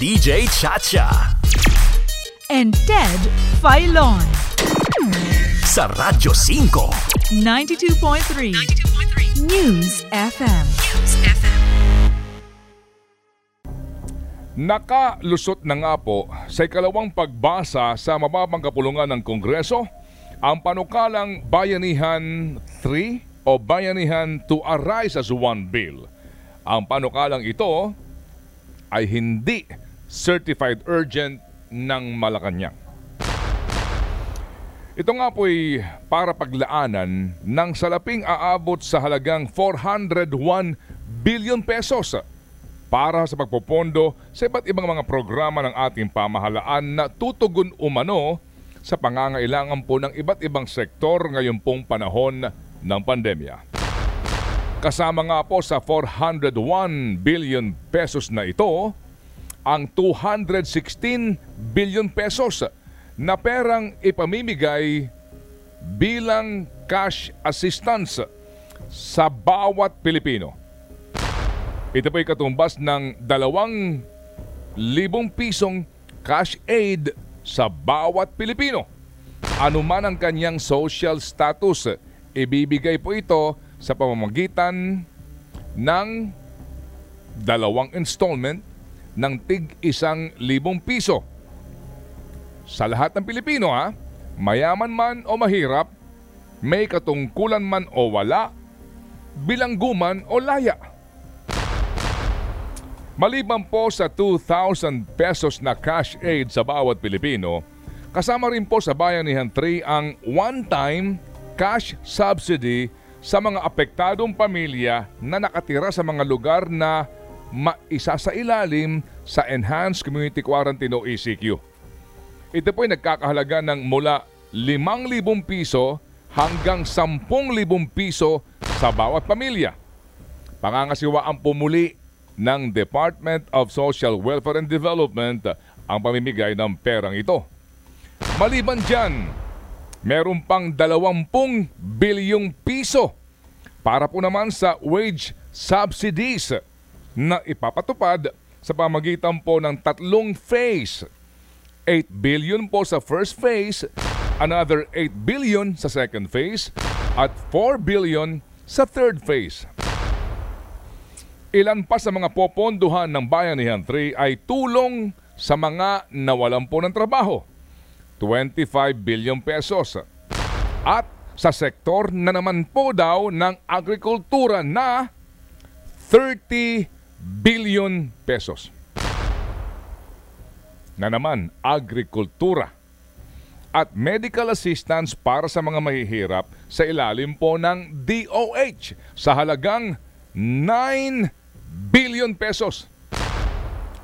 DJ Chacha. and Ted Filon. Sa Radyo 5. 92.3 News FM. Nakalusot na nga po sa ikalawang pagbasa sa mababang kapulungan ng Kongreso ang panukalang Bayanihan 3 o Bayanihan to Arise as One Bill. Ang panukalang ito ay hindi certified urgent ng Malacanang. Ito nga po ay para paglaanan ng salaping aabot sa halagang 401 billion pesos para sa pagpopondo sa iba't ibang mga programa ng ating pamahalaan na tutugon umano sa pangangailangan po ng iba't ibang sektor ngayon pong panahon ng pandemya. Kasama nga po sa 401 billion pesos na ito, ang 216 billion pesos na perang ipamimigay bilang cash assistance sa bawat Pilipino. Ito po ay katumbas ng dalawang libong pisong cash aid sa bawat Pilipino. Ano man ang kanyang social status, ibibigay po ito sa pamamagitan ng dalawang installment ng tig isang libong piso. Sa lahat ng Pilipino ha, mayaman man o mahirap, may katungkulan man o wala, bilangguman o laya. Maliban po sa 2,000 pesos na cash aid sa bawat Pilipino, kasama rin po sa Bayanihan 3 ang one-time cash subsidy sa mga apektadong pamilya na nakatira sa mga lugar na maisa sa sa Enhanced Community Quarantine o ECQ. Ito po ay nagkakahalaga ng mula 5,000 piso hanggang 10,000 piso sa bawat pamilya. Pangangasiwa ang pumuli ng Department of Social Welfare and Development ang pamimigay ng perang ito. Maliban dyan, meron pang 20 bilyong piso para po naman sa wage subsidies na ipapatupad sa pamagitan po ng tatlong phase. 8 billion po sa first phase, another 8 billion sa second phase, at 4 billion sa third phase. Ilan pa sa mga poponduhan ng Bayanihan 3 ay tulong sa mga nawalan po ng trabaho. 25 billion pesos. At sa sektor na naman po daw ng agrikultura na 30 billion pesos. Na naman, agrikultura at medical assistance para sa mga mahihirap sa ilalim po ng DOH sa halagang 9 billion pesos.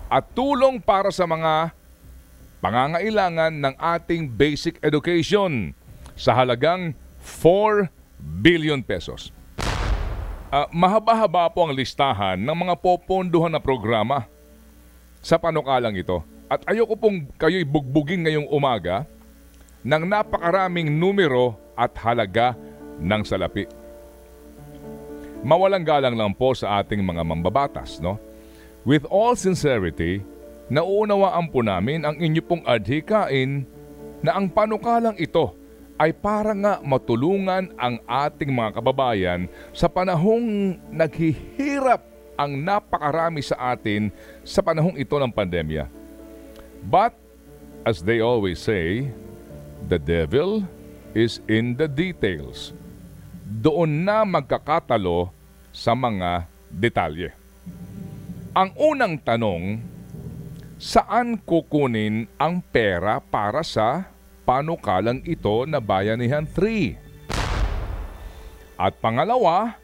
At tulong para sa mga pangangailangan ng ating basic education sa halagang 4 billion pesos. Uh, mahaba-haba po ang listahan ng mga poponduhan na programa sa panukalang ito. At ayoko pong kayo'y bugbugin ngayong umaga ng napakaraming numero at halaga ng salapi. Mawalang galang lang po sa ating mga mambabatas, no? With all sincerity, nauunawaan po namin ang inyo pong adhikain na ang panukalang ito ay para nga matulungan ang ating mga kababayan sa panahong naghihirap ang napakarami sa atin sa panahong ito ng pandemya. But, as they always say, the devil is in the details. Doon na magkakatalo sa mga detalye. Ang unang tanong, saan kukunin ang pera para sa panukalang ito na Bayanihan 3? At pangalawa,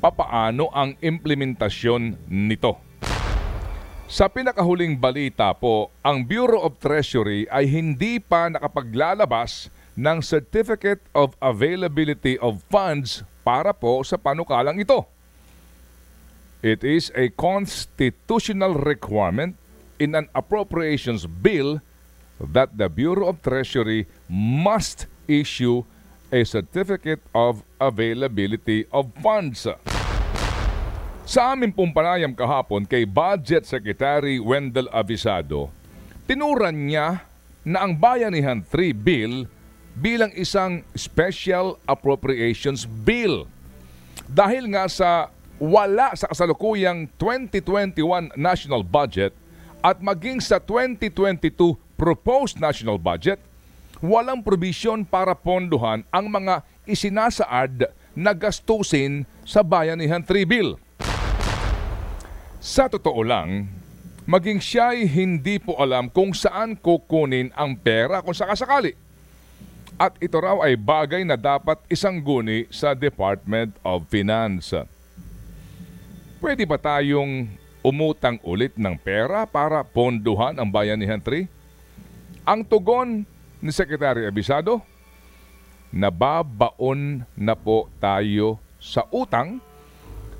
papaano ang implementasyon nito? Sa pinakahuling balita po, ang Bureau of Treasury ay hindi pa nakapaglalabas ng Certificate of Availability of Funds para po sa panukalang ito. It is a constitutional requirement in an appropriations bill that the Bureau of Treasury must issue a certificate of availability of funds. Sa aming pong panayam kahapon kay Budget Secretary Wendell Avisado, tinuran niya na ang Bayanihan 3 Bill bilang isang Special Appropriations Bill. Dahil nga sa wala sa kasalukuyang 2021 national budget at maging sa 2022 proposed national budget, walang probisyon para pondohan ang mga isinasaad na gastusin sa Bayanihan 3 Bill. Sa totoo lang, maging siya'y hindi po alam kung saan kukunin ang pera kung sakasakali. At ito raw ay bagay na dapat isang guni sa Department of Finance. Pwede ba tayong umutang ulit ng pera para ponduhan ang Bayanihan 3? Ang tugon ni Secretary Abisado, nababaon na po tayo sa utang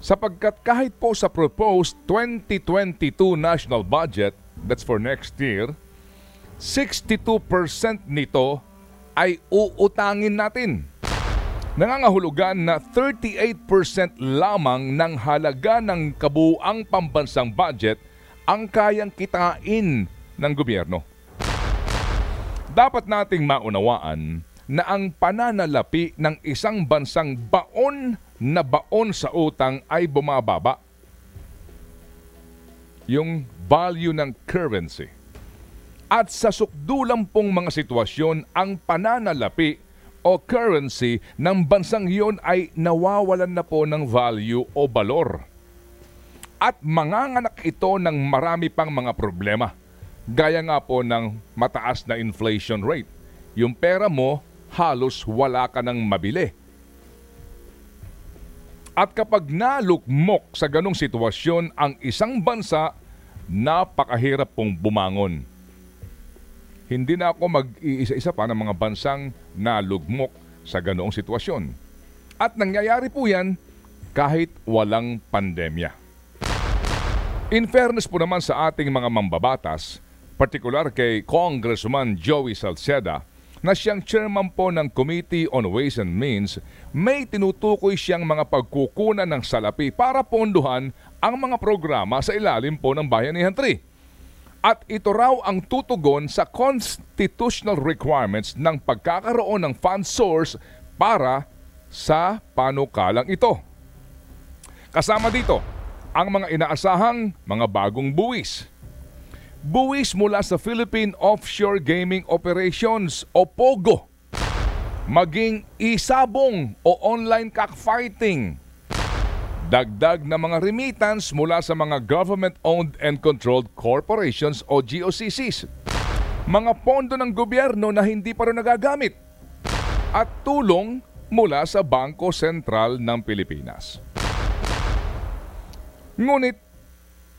sapagkat kahit po sa proposed 2022 national budget, that's for next year, 62% nito ay uutangin natin. Nangangahulugan na 38% lamang ng halaga ng kabuang pambansang budget ang kayang kitain ng gobyerno. Dapat nating maunawaan na ang pananalapi ng isang bansang baon na baon sa utang ay bumababa. Yung value ng currency. At sa sukdulang pong mga sitwasyon, ang pananalapi o currency ng bansang iyon ay nawawalan na po ng value o balor. At manganganak ito ng marami pang mga problema. Gaya nga po ng mataas na inflation rate. Yung pera mo, halos wala ka nang mabili at kapag nalukmok sa ganong sitwasyon ang isang bansa, napakahirap pong bumangon. Hindi na ako mag-iisa-isa pa ng mga bansang nalugmok sa ganoong sitwasyon. At nangyayari po yan kahit walang pandemya. In fairness po naman sa ating mga mambabatas, partikular kay Congressman Joey Salceda, na siyang chairman po ng Committee on Ways and Means, may tinutukoy siyang mga pagkukunan ng salapi para ponduhan ang mga programa sa ilalim po ng Bayanihan 3. At ito raw ang tutugon sa constitutional requirements ng pagkakaroon ng fund source para sa panukalang ito. Kasama dito ang mga inaasahang mga bagong buwis buwis mula sa Philippine Offshore Gaming Operations o POGO, maging isabong o online cockfighting, dagdag na mga remittance mula sa mga government-owned and controlled corporations o GOCCs, mga pondo ng gobyerno na hindi pa rin nagagamit, at tulong mula sa Bangko Sentral ng Pilipinas. Ngunit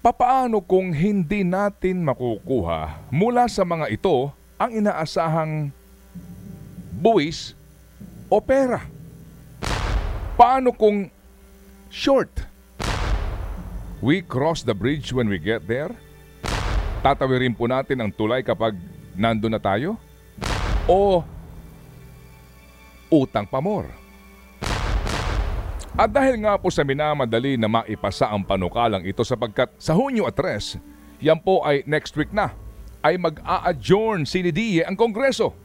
Papaano kung hindi natin makukuha mula sa mga ito ang inaasahang buwis o pera? Paano kung short? We cross the bridge when we get there? Tatawirin po natin ang tulay kapag nandun na tayo? O utang pa more? At dahil nga po sa minamadali na maipasa ang panukalang ito sapagkat sa Hunyo at 3, yan po ay next week na, ay mag-a-adjourn si Nidiye ang Kongreso.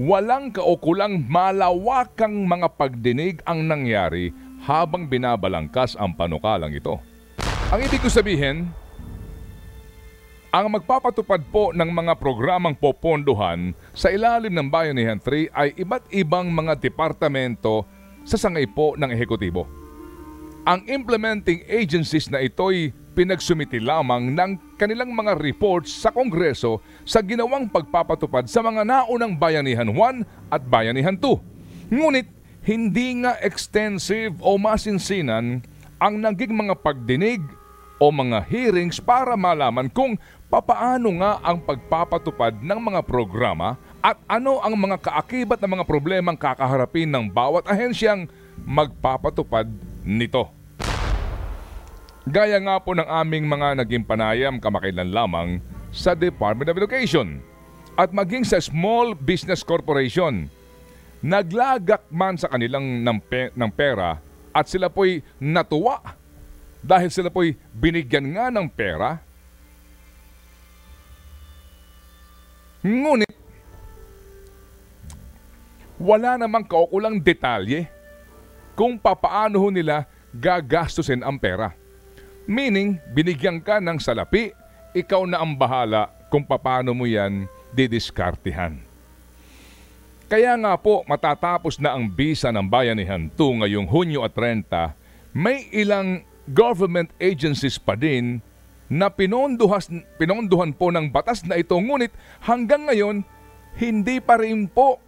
Walang kaukulang malawakang mga pagdinig ang nangyari habang binabalangkas ang panukalang ito. Ang ibig ko sabihin, ang magpapatupad po ng mga programang popondohan sa ilalim ng Bayanihan 3 ay iba't ibang mga departamento sa sangay po ng ehekutibo. Ang implementing agencies na ito'y pinagsumiti lamang ng kanilang mga reports sa Kongreso sa ginawang pagpapatupad sa mga naunang Bayanihan 1 at Bayanihan 2. Ngunit hindi nga extensive o masinsinan ang naging mga pagdinig o mga hearings para malaman kung papaano nga ang pagpapatupad ng mga programa at ano ang mga kaakibat na mga problemang kakaharapin ng bawat ahensyang magpapatupad nito. Gaya nga po ng aming mga naging panayam kamakailan lamang sa Department of Education at maging sa Small Business Corporation. Naglagak man sa kanilang ng, ng pera at sila po'y natuwa dahil sila po'y binigyan nga ng pera. Ngunit, wala namang kaukulang detalye kung papaano nila gagastusin ang pera. Meaning, binigyan ka ng salapi, ikaw na ang bahala kung papaano mo yan didiskartihan. Kaya nga po matatapos na ang bisa ng Bayanihan 2 ngayong Hunyo at 30, may ilang government agencies pa din na pinonduhas, pinonduhan po ng batas na ito ngunit hanggang ngayon hindi pa rin po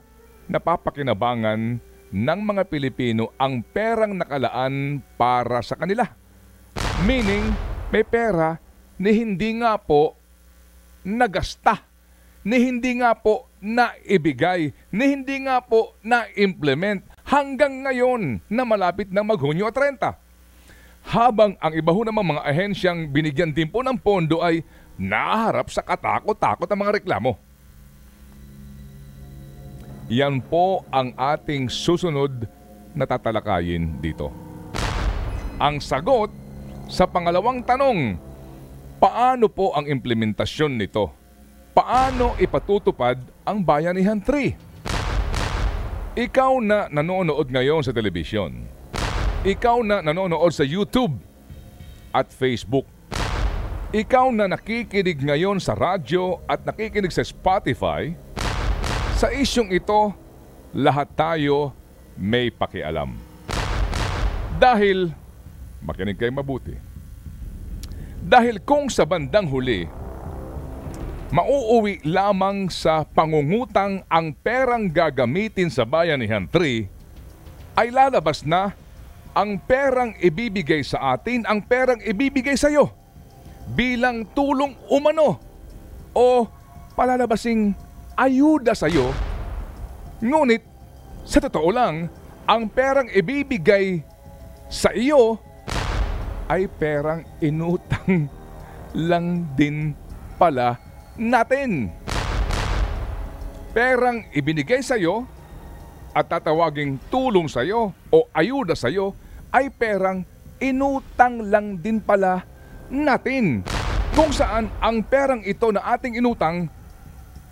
napapakinabangan ng mga Pilipino ang perang nakalaan para sa kanila. Meaning, may pera ni hindi nga po nagasta, ni hindi nga po naibigay, ni hindi nga po na-implement hanggang ngayon na malapit na maghunyo 30. Habang ang iba ho namang mga ahensyang binigyan din po ng pondo ay naharap sa katakot-takot ang mga reklamo. Yan po ang ating susunod na tatalakayin dito. Ang sagot sa pangalawang tanong, paano po ang implementasyon nito? Paano ipatutupad ang Bayanihan 3? Ikaw na nanonood ngayon sa telebisyon, ikaw na nanonood sa YouTube at Facebook, ikaw na nakikinig ngayon sa radyo at nakikinig sa Spotify, sa isyong ito, lahat tayo may pakialam. Dahil, makinig kayo mabuti, dahil kung sa bandang huli, mauuwi lamang sa pangungutang ang perang gagamitin sa Bayanihan 3, ay lalabas na ang perang ibibigay sa atin, ang perang ibibigay sa iyo bilang tulong umano o palalabasing ayuda sa iyo. Ngunit, sa totoo lang, ang perang ibibigay sa iyo ay perang inutang lang din pala natin. Perang ibinigay sa iyo at tatawaging tulong sa iyo o ayuda sa iyo ay perang inutang lang din pala natin. Kung saan ang perang ito na ating inutang,